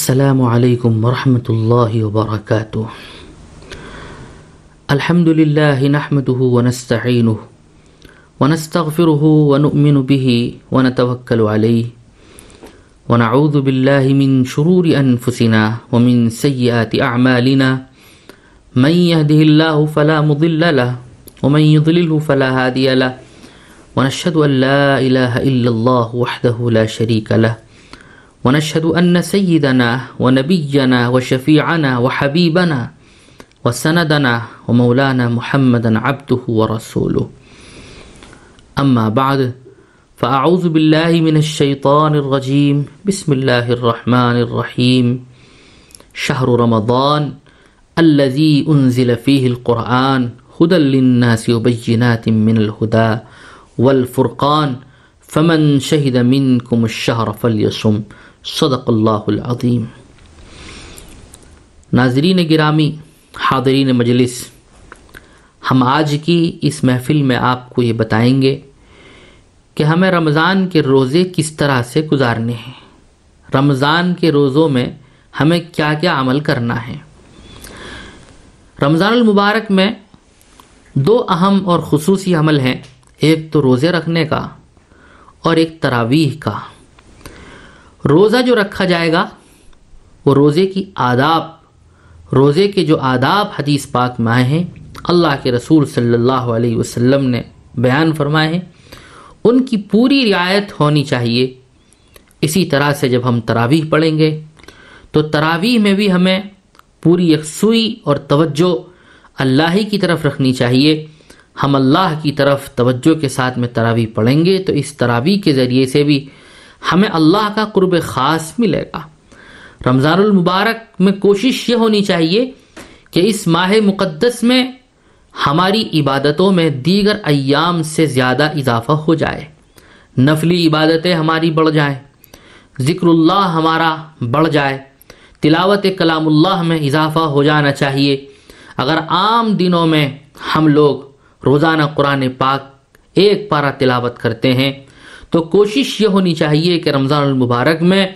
السلام عليكم ورحمة الله وبركاته. الحمد لله نحمده ونستعينه ونستغفره ونؤمن به ونتوكل عليه ونعوذ بالله من شرور أنفسنا ومن سيئات أعمالنا. من يهده الله فلا مضل له ومن يضلله فلا هادي له. ونشهد أن لا إله إلا الله وحده لا شريك له. ونشهد أن سيدنا ونبينا وشفيعنا وحبيبنا وسندنا ومولانا محمدا عبده ورسوله. أما بعد، فأعوذ بالله من الشيطان الرجيم. بسم الله الرحمن الرحيم. شهر رمضان الذي أنزل فيه القرآن هدى للناس وبينات من الهدى والفرقان. فمن شهد منكم الشهر فليصم. صدق اللہ العظیم۔ ناظرین گرامی، حاضرین مجلس، ہم آج کی اس محفل میں آپ کو یہ بتائیں گے کہ ہمیں رمضان کے روزے کس طرح سے گزارنے ہیں۔ رمضان کے روزوں میں ہمیں کیا کیا عمل کرنا ہے۔ رمضان المبارک میں دو اہم اور خصوصی عمل ہیں، ایک تو روزے رکھنے کا اور ایک تراویح کا۔ روزہ جو رکھا جائے گا، وہ روزے کی آداب، روزے کے جو آداب حدیث پاک میں آئے ہیں، اللہ کے رسول صلی اللہ علیہ وسلم نے بیان فرمائے ہیں، ان کی پوری رعایت ہونی چاہیے۔ اسی طرح سے جب ہم تراویح پڑھیں گے، تو تراویح میں بھی ہمیں پوری یکسوئی اور توجہ اللہ ہی کی طرف رکھنی چاہیے۔ ہم اللہ کی طرف توجہ کے ساتھ میں تراویح پڑھیں گے، تو اس تراویح کے ذریعے سے بھی ہمیں اللہ کا قرب خاص ملے گا۔ رمضان المبارک میں کوشش یہ ہونی چاہیے کہ اس ماہ مقدس میں ہماری عبادتوں میں دیگر ایام سے زیادہ اضافہ ہو جائے۔ نفلی عبادتیں ہماری بڑھ جائیں۔ ذکر اللہ ہمارا بڑھ جائے۔ تلاوت کلام اللہ میں اضافہ ہو جانا چاہیے۔ اگر عام دنوں میں ہم لوگ روزانہ قرآن پاک ایک پارا تلاوت کرتے ہیں تو کوشش یہ ہونی چاہیے کہ رمضان المبارک میں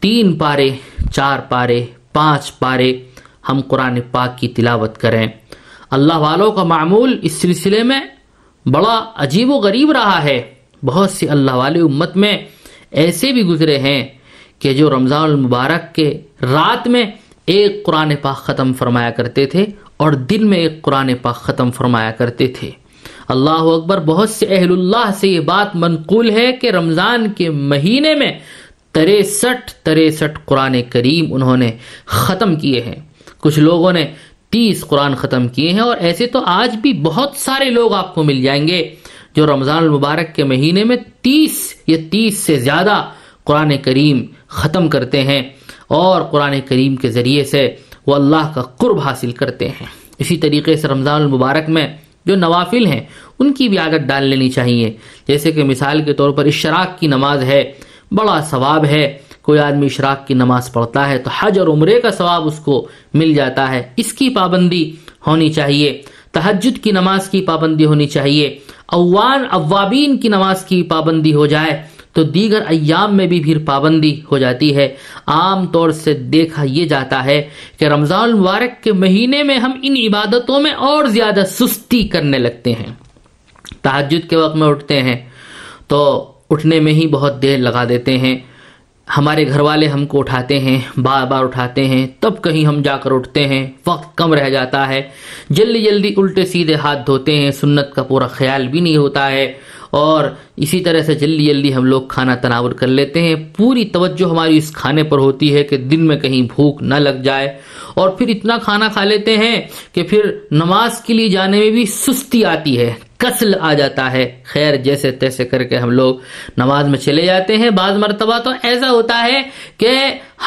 تین پارے، چار پارے، پانچ پارے ہم قرآن پاک کی تلاوت کریں۔ اللہ والوں کا معمول اس سلسلے میں بڑا عجیب و غریب رہا ہے۔ بہت سے اللہ والے امت میں ایسے بھی گزرے ہیں کہ جو رمضان المبارک کے رات میں ایک قرآن پاک ختم فرمایا کرتے تھے اور دن میں ایک قرآن پاک ختم فرمایا کرتے تھے۔ اللہ اکبر، بہت سے اہل اللہ سے یہ بات منقول ہے کہ رمضان کے مہینے میں تریسٹھ تریسٹھ قرآن کریم انہوں نے ختم کیے ہیں۔ کچھ لوگوں نے تیس قرآن ختم کیے ہیں اور ایسے تو آج بھی بہت سارے لوگ آپ کو مل جائیں گے جو رمضان المبارک کے مہینے میں تیس یا تیس سے زیادہ قرآن کریم ختم کرتے ہیں اور قرآن کریم کے ذریعے سے وہ اللہ کا قرب حاصل کرتے ہیں۔ اسی طریقے سے رمضان المبارک میں جو نوافل ہیں، ان کی بھی عادت ڈال لینی چاہیے۔ جیسے کہ مثال کے طور پر اشراق کی نماز ہے، بڑا ثواب ہے۔ کوئی آدمی اشراق کی نماز پڑھتا ہے تو حج اور عمرے کا ثواب اس کو مل جاتا ہے۔ اس کی پابندی ہونی چاہیے۔ تحجد کی نماز کی پابندی ہونی چاہیے۔ اوان، اوابین کی نماز کی پابندی ہو جائے۔ تو دیگر ایام میں بھی پھر پابندی ہو جاتی ہے۔ عام طور سے دیکھا یہ جاتا ہے کہ رمضان المبارک کے مہینے میں ہم ان عبادتوں میں اور زیادہ سستی کرنے لگتے ہیں۔ تحجد کے وقت میں اٹھتے ہیں تو اٹھنے میں ہی بہت دیر لگا دیتے ہیں۔ ہمارے گھر والے ہم کو اٹھاتے ہیں، بار بار اٹھاتے ہیں۔ تب کہیں ہم جا کر اٹھتے ہیں، وقت کم رہ جاتا ہے۔ جلدی جلدی الٹے سیدھے ہاتھ دھوتے ہیں، سنت کا پورا خیال بھی نہیں ہوتا ہے۔ اور اسی طرح سے جلدی جلدی ہم لوگ کھانا تناور کر لیتے ہیں۔ پوری توجہ ہماری اس کھانے پر ہوتی ہے کہ دن میں کہیں بھوک نہ لگ جائے۔ اور پھر اتنا کھانا کھا لیتے ہیں کہ پھر نماز کے لیے جانے میں بھی سستی آتی ہے کسل آ جاتا ہے۔ خیر، جیسے تیسے کر کے ہم لوگ نماز میں چلے جاتے ہیں۔ بعض مرتبہ تو ایسا ہوتا ہے کہ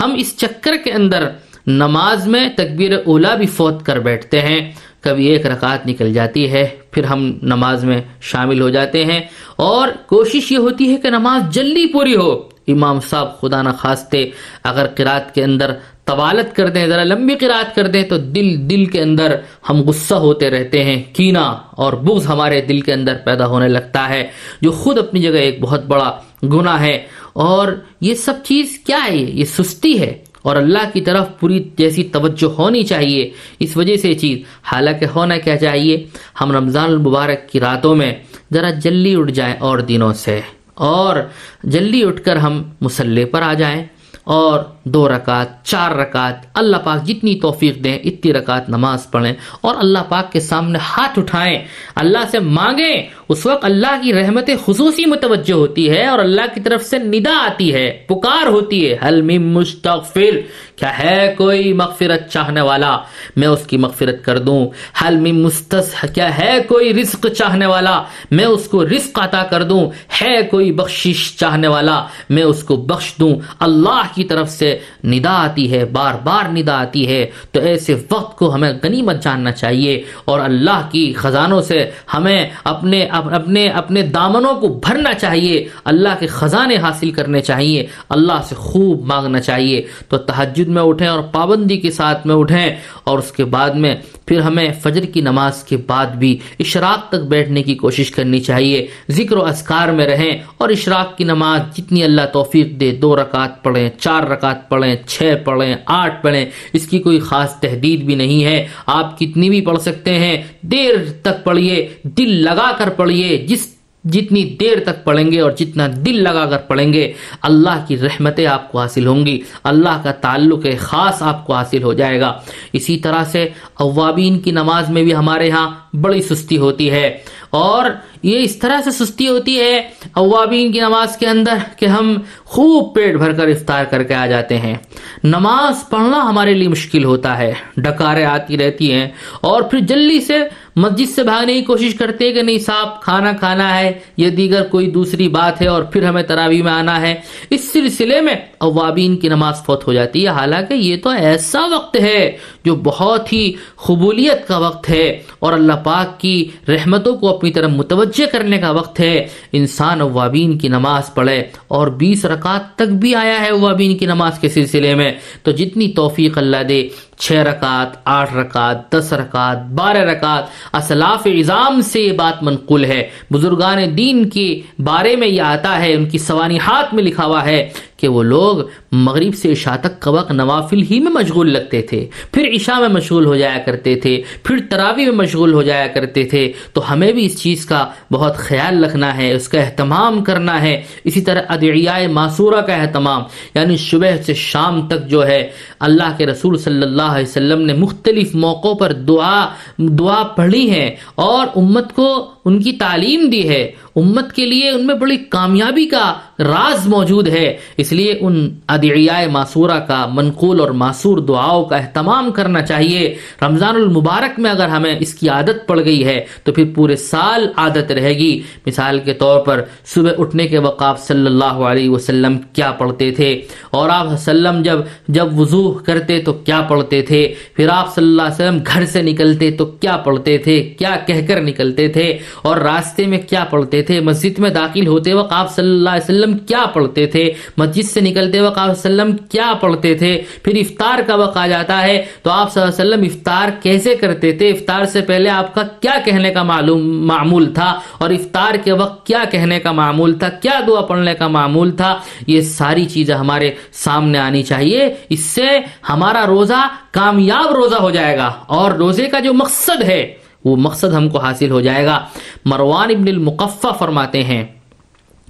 ہم اس چکر کے اندر نماز میں تکبیر اولا بھی فوت کر بیٹھتے ہیں۔ کبھی ایک رکعت نکل جاتی ہے، پھر ہم نماز میں شامل ہو جاتے ہیں۔ اور کوشش یہ ہوتی ہے کہ نماز جلدی پوری ہو۔ امام صاحب خدا نہ خواستے اگر قرات کے اندر طوالت کر دیں، ذرا لمبی قرات کر دیں، تو دل دل کے اندر ہم غصہ ہوتے رہتے ہیں۔ کینا اور بغض ہمارے دل کے اندر پیدا ہونے لگتا ہے، جو خود اپنی جگہ ایک بہت بڑا گناہ ہے۔ اور یہ سب چیز کیا ہے؟ یہ سستی ہے۔ اور اللہ کی طرف پوری جیسی توجہ ہونی چاہیے۔ اس وجہ سے چیز حالانکہ ہونا کیا چاہیے؟ ہم رمضان المبارک کی راتوں میں ذرا جلدی اٹھ جائیں اور دنوں سے۔ اور جلدی اٹھ کر ہم مسلح پر آ جائیں اور دو رکعت، چار رکعت۔ اللہ پاک جتنی توفیق دیں، اتنی رکعت نماز پڑھیں اور اللہ پاک کے سامنے ہاتھ اٹھائیں۔ اللہ سے مانگیں اس وقت اللہ کی رحمت خصوصی متوجہ ہوتی ہے اور اللہ کی طرف سے ندا آتی ہے، پکار ہوتی ہے۔ حل مستغفر، کیا ہے کوئی مغفرت چاہنے والا؟ میں اس کی مغفرت کر دوں۔ حل مستس، کیا ہے کوئی رزق چاہنے والا؟ میں اس کو رزق عطا کر دوں۔ ہے کوئی بخشش چاہنے والا؟ میں اس کو بخش دوں۔ اللہ کی طرف سے ندا آتی ہے، بار بار ندا آتی ہے۔ تو ایسے وقت کو ہمیں غنیمت جاننا چاہیے اور اللہ کی خزانوں سے ہمیں اپنے اپنے اپنے دامنوں کو بھرنا چاہیے، اللہ کے خزانے حاصل کرنے چاہیے، اللہ سے خوب مانگنا چاہیے۔ تو تحجد میں اٹھیں اور پابندی کے ساتھ میں اٹھیں اور اس کے بعد میں پھر ہمیں فجر کی نماز کے بعد بھی اشراق تک بیٹھنے کی کوشش کرنی چاہیے۔ ذکر و اسکار میں رہیں اور اشراق کی نماز جتنی اللہ توفیق دے، دو رکعت پڑھیں، چار رکعت پڑھیں، چھ پڑھیں، آٹھ پڑھیں، اس کی کوئی خاص تحدید بھی نہیں ہے۔ آپ کتنی بھی پڑھ سکتے ہیں، دیر تک پڑھیے، دل لگا کر پڑھیے، جس، جتنی دیر تک پڑھیں گے اور جتنا دل لگا کر پڑھیں گے، اللہ کی رحمتیں آپ کو حاصل ہوں گی، اللہ کا تعلق خاص آپ کو حاصل ہو جائے گا۔ اسی طرح سے اوابین کی نماز میں بھی ہمارے ہاں بڑی سستی ہوتی ہے۔ اور یہ اس طرح سے سستی ہوتی ہے اوابین کی نماز کے اندر کہ ہم خوب پیٹ بھر کر افطار کر کے آ جاتے ہیں۔ نماز پڑھنا ہمارے لیے مشکل ہوتا ہے۔ ڈکاریں آتی رہتی ہیں اور پھر جلدی سے مسجد سے بھاگنے کی کوشش کرتے کہ نہیں صاحب، کھانا کھانا ہے، یہ دیگر کوئی دوسری بات ہے اور پھر ہمیں تراوی میں آنا ہے۔ اس سلسلے میں اوابین کی نماز فوت ہو جاتی ہے۔ حالانکہ یہ تو ایسا وقت ہے جو بہت ہی قبولیت کا وقت ہے اور اللہ پاک کی رحمتوں کو اپنی طرف متوجہ کرنے کا وقت ہے۔ انسان اوابین کی نماز پڑھے اور بیس رکعت تک بھی آیا ہے اوابین کی نماز کے سلسلے میں۔ تو جتنی توفیق اللہ دے، چھ رکعت آٹھ رکعت دس رکعت بارہ رکعت اسلاف اظام سے یہ بات منقول ہے۔ بزرگان دین کے بارے میں یہ آتا ہے، ان کی سوانحات میں لکھا ہوا ہے کہ وہ لوگ لوگ مغرب سے عشاء تک کا وقت نوافل ہی میں مشغول لگتے تھے۔ پھر عشاء میں مشغول ہو جایا کرتے تھے، پھر تراوی میں مشغول ہو جایا کرتے تھے۔ تو ہمیں بھی اس چیز کا بہت خیال رکھنا ہے، اس کا اہتمام کرنا ہے۔ اسی طرح ادعیائے معصورہ کا اہتمام یعنی صبح سے شام تک جو ہے، اللہ کے رسول صلی اللہ علیہ وسلم نے مختلف موقعوں پر دعا دعا پڑھی ہے اور امت کو ان کی تعلیم دی ہے۔ امت کے لیے ان میں بڑی کامیابی کا راز موجود ہے۔ اس لیے ان ادعیائے معصورہ کا، منقول اور معصور دعاؤں کا اہتمام کرنا چاہیے۔ رمضان المبارک میں اگر ہمیں اس کی عادت پڑ گئی ہے، تو پھر پورے سال عادت رہے گی۔ مثال کے طور پر، صبح اٹھنے کے وقت آپ صلی اللہ علیہ وسلم کیا پڑھتے تھے؟ اور آپ وسلم جب جب وضو کرتے تو کیا پڑھتے تھے؟ پھر آپ صلی اللہ علیہ وسلم گھر سے نکلتے تو کیا پڑھتے تھے؟ کیا کہہ کر نکلتے تھے؟ اور راستے میں کیا پڑھتے تھے؟ مسجد میں داخل ہوتے وقت آپ صلی اللہ علیہ وسلم کیا پڑھتے تھے؟ مسجد سے نکل نکلتے وقت آپ وسلم کیا پڑھتے تھے؟ پھر افطار کا وقت آ جاتا ہے تو آپ صلی اللہ علیہ وسلم افطار کیسے کرتے تھے؟ افطار سے پہلے آپ کا کیا کہنے کا معلوم معمول تھا؟ اور افطار کے وقت کیا کہنے کا معمول تھا؟ کیا دعا پڑھنے کا معمول تھا؟ یہ ساری چیزیں ہمارے سامنے آنی چاہیے۔ اس سے ہمارا روزہ کامیاب روزہ ہو جائے گا اور روزے کا جو مقصد ہے، وہ مقصد ہم کو حاصل ہو جائے گا۔ مروان ابن المقفہ فرماتے ہیں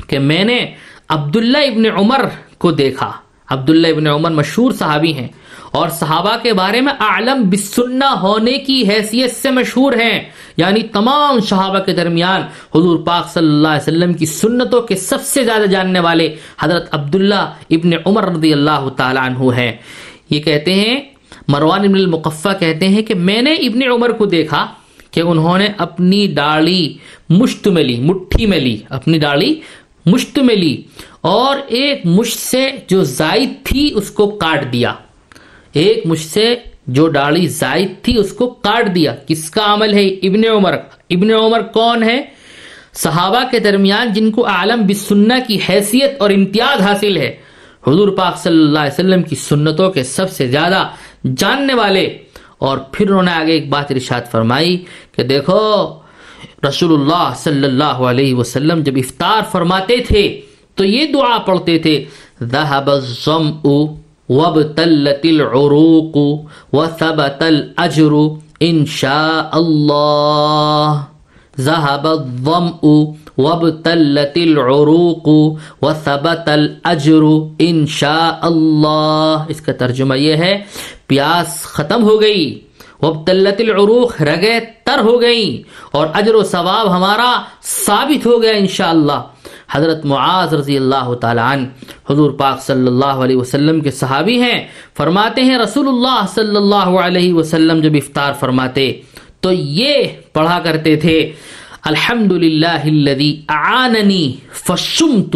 کہ میں نے عبداللہ ابن عمر کو دیکھا۔ عبداللہ ابن عمر مشہور صحابی ہیں اور صحابہ کے بارے میں عالم بسنہ ہونے کی حیثیت سے مشہور ہیں۔ یعنی تمام صحابہ کے درمیان حضور پاک صلی اللہ علیہ وسلم کی سنتوں کے سب سے زیادہ جاننے والے حضرت عبداللہ ابن عمر رضی اللہ تعالیٰ عنہ ہیں۔ یہ کہتے ہیں، مروان ابن المقفہ کہتے ہیں کہ میں نے ابن عمر کو دیکھا کہ انہوں نے اپنی ڈاڑی مشت میں لی، مٹھی میں لی، اپنی ڈاڑی مشت میں لی اور ایک مشت سے جو زائد تھی اس کو کاٹ دیا۔ ایک مشت سے جو ڈاڑی زائد تھی اس کو کاٹ دیا۔ کس کا عمل ہے؟ ابن عمر۔ ابن عمر کون ہے؟ صحابہ کے درمیان جن کو عالم بسنہ کی حیثیت اور امتیاز حاصل ہے۔ حضور پاک صلی اللہ علیہ وسلم کی سنتوں کے سب سے زیادہ جاننے والے۔ اور پھر انہوں نے آگے ایک بات ارشاد فرمائی کہ دیکھو رسول اللہ صلی اللہ علیہ وسلم جب افطار فرماتے تھے، تو یہ دعا پڑھتے تھے، ذہب الظمء وابتلت العروق وثبت الأجر إن شاء الله ذهب الظمأ وابتلت العروق وثبت الأجر إن شاء الله اس کا ترجمہ یہ ہے، پیاس ختم ہو گئی وابتلت العروق، رگے تر ہو گئی اور اجر و ثواب ہمارا ثابت ہو گیا انشاءاللہ۔ حضرت معاذ رضی اللہ تعالیٰ عنہ، حضور پاک صلی اللہ علیہ وسلم کے صحابی ہیں، فرماتے ہیں رسول اللہ صلی اللہ علیہ وسلم جب افطار فرماتے تو یہ پڑھا کرتے تھے الحمد للہ آننی فشمت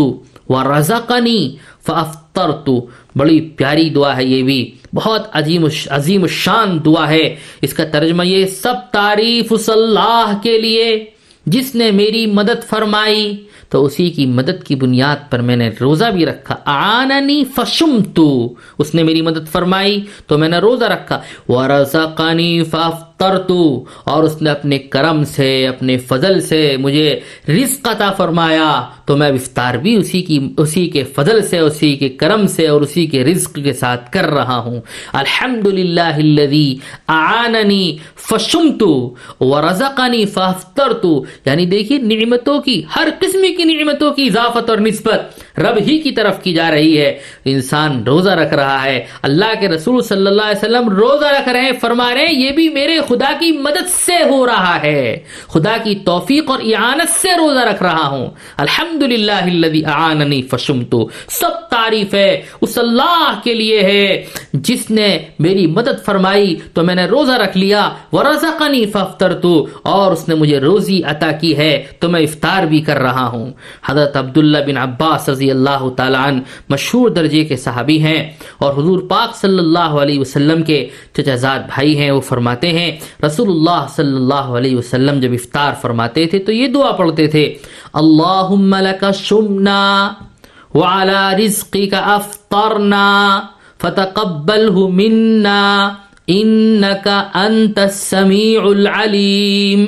و رزقنی فافطرت بڑی پیاری دعا ہے یہ بھی۔ بہت عظیم عظیم شان دعا ہے۔ اس کا ترجمہ یہ سب تعریف اس اللہ کے لیے، جس نے میری مدد فرمائی، تو اسی کی مدد کی بنیاد پر میں نے روزہ بھی رکھا۔ آننی فشم تو اس نے میری مدد فرمائی، تو میں نے روزہ رکھا۔ ورزقانی فافطرتو اور اس نے اپنے کرم سے، اپنے فضل سے مجھے رزق عطا فرمایا۔ تو میں افطار بھی اسی کی، اسی کے فضل سے، اسی کے کرم سے اور اسی کے رزق کے ساتھ کر رہا ہوں۔ الحمد للہ آنانی فشمتو ورزقانی فافطرتو یعنی دیکھیے، نعمتوں کی، ہر قسم کی نعمتوں کی اضافت اور نسبت۔ رب ہی کی طرف کی جا رہی ہے۔ انسان روزہ رکھ رہا ہے۔ اللہ کے رسول صلی اللہ علیہ وسلم روزہ رکھ رہے ہیں۔ فرما رہے ہیں، یہ بھی میرے خدا کی مدد سے ہو رہا ہے۔ خدا کی توفیق اور اعانت سے روزہ رکھ رہا ہوں۔ الحمد للہ اعاننی فشمتو۔ سب تعریف ہے، اس اللہ کے لیے ہے۔ جس نے میری مدد فرمائی تو میں نے روزہ رکھ لیا، ورزقنی ففتر تو اور اس نے مجھے روزی عطا کی ہے، تو میں افطار بھی کر رہا ہوں۔ حضرت عبداللہ بن عباس رضی اللہ تعالیٰ عنہ مشہور درجے کے صحابی ہیں، اور حضور پاک صلی اللہ علیہ وسلم کے چچازاد بھائی ہیں، وہ فرماتے ہیں رسول اللہ صلی اللہ علیہ وسلم جب افطار فرماتے تھے تو یہ دعا پڑھتے تھے، اللہم لکا شمنا وعلا رزقی کا افطرنا۔ فتقبلہ منا انکا انت السمیع العلیم۔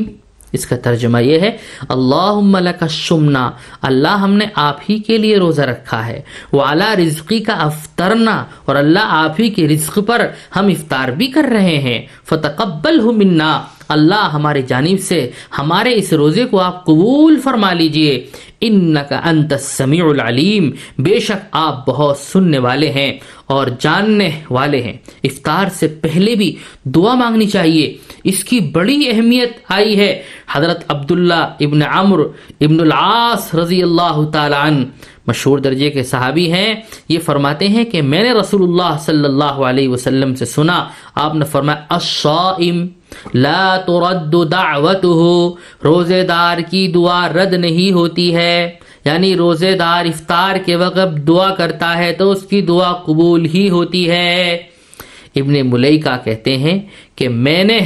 اس کا ترجمہ یہ ہے اللہ کا شمنا اللہ ہم نے آپ ہی کے لیے روزہ رکھا ہے۔ وہ اعلیٰ رزقی کا افطرنا، اور اللہ آپ ہی کے رزق پر ہم افطار بھی کر رہے ہیں۔ فتقبل منا، اللہ ہمارے جانب سے ہمارے اس روزے کو آپ قبول فرما لیجیے۔ ان کا انت سمیع العلیم، بے شک آپ بہت سننے والے ہیں اور جاننے والے ہیں۔ افطار سے پہلے بھی دعا مانگنی چاہیے۔ اس کی بڑی اہمیت آئی ہے۔ حضرت عبداللہ ابن عمر ابن العاص رضی اللہ تعالی عنہ مشہور درجے کے صحابی ہیں۔ یہ فرماتے ہیں کہ میں نے رسول اللہ صلی اللہ علیہ وسلم سے سنا، آپ نے فرمایا الصائم۔ لا ترد دعوته روزے دار کی دعا رد نہیں ہوتی ہے۔ یعنی روزے دار افطار کے وقت دعا کرتا ہے تو اس کی دعا قبول ہی ہوتی ہے۔ ابن ملیکہ کہتے ہیں کہ میں نے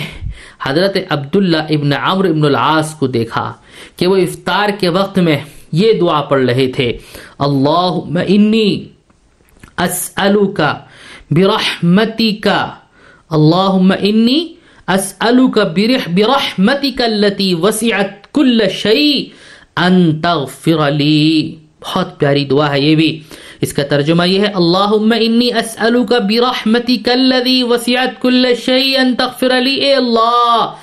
حضرت عبداللہ ابن عمر ابن العاص کو دیکھا کہ وہ افطار کے وقت میں یہ دعا پڑھ رہے تھے۔ اللہ انی اسلوک برحمتک اللہم انی اسألوک برحمتک اللتی وسعت کل شیء ان تغفر لی بہت پیاری دعا ہے یہ بھی۔ اس کا ترجمہ یہ ہے، اللہم انی اسألوک برحمتک اللذی وسعت کل شیء ان تغفر لی اے اللہ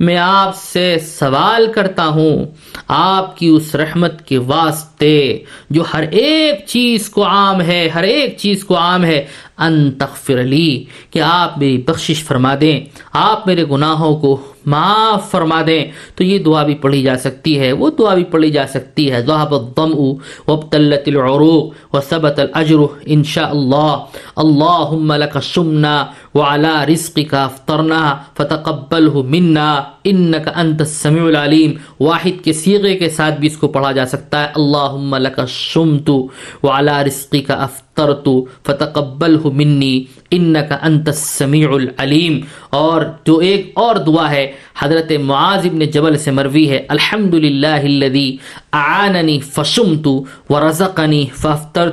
میں آپ سے سوال کرتا ہوں۔ آپ کی اس رحمت کے واسطے جو ہر ایک چیز کو عام ہے، ہر ایک چیز کو عام ہے، ان تغفر لی کہ آپ میری بخشش فرما دیں۔ آپ میرے گناہوں کو معاف فرما دیں۔ تو یہ دعا بھی پڑھی جا سکتی ہے۔ وہ دعا بھی پڑھی جا سکتی ہے۔ ذہب الضمع وابتلت العروق وثبت الاجر ان شاء اللہ اللهم لك الشمنا وعلى رزقك افطرنا فتقبله منا انك انت السميع العليم واحد کے صیغے کے ساتھ بھی اس کو پڑھا جا سکتا ہے۔ اللهم لك الشمت وعلى رزقك افطرت فتقبله مني انك انت السميع العليم۔ اور جو ایک اور دعا ہے، حضرت معاذ ابن جبل سے مروی ہے الحمد للہ آننی فسم تو و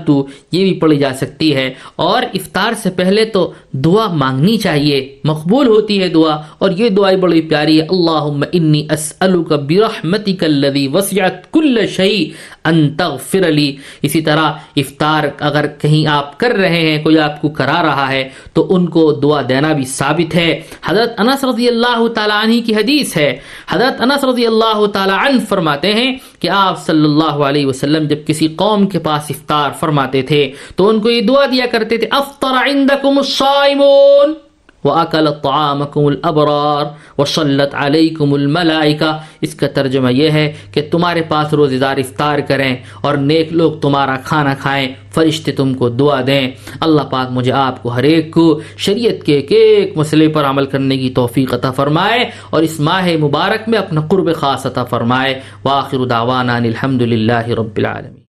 تو یہ بھی پڑھی جا سکتی ہے۔ اور افطار سے پہلے تو دعا مانگنی چاہیے، مقبول ہوتی ہے دعا۔ اور یہ دعائیں بڑی پیاری ہے اللہ انی اسألک برحمتک الذی وسعت کل شیء۔ ان تغفر لی۔ اسی طرح افطار اگر کہیں آپ کر رہے ہیں، کوئی آپ کو کرا رہا ہے، تو ان کو دعا دینا بھی ثابت ہے۔ حضرت انس رضی اللہ تعالیٰ عنہ کی حدیث ہے۔ حضرت انس رضی اللہ تعالیٰ عنہ فرماتے ہیں کہ آپ صلی اللہ علیہ وسلم جب کسی قوم کے پاس افطار فرماتے تھے، تو ان کو یہ دعا دیا کرتے تھے، افطر عندکم الصائمون وَأَكَلَ طَعَامَكُمُ الْأَبْرَارِ وَصَلَّتْ عَلَيْكُمُ الْمَلَائِكَ۔ اس کا ترجمہ یہ ہے کہ تمہارے پاس روزدار افطار کریں اور نیک لوگ تمہارا کھانا کھائیں۔ فرشتے تم کو دعا دیں۔ اللہ پاک مجھے آپ کو ہر ایک کو شریعت کے ایک ایک مسئلے پر عمل کرنے کی توفیق عطا فرمائے اور اس ماہ مبارک میں اپنا قرب خاص عطا فرمائے۔ وآخر دعوانا الحمد للہ رب العالمین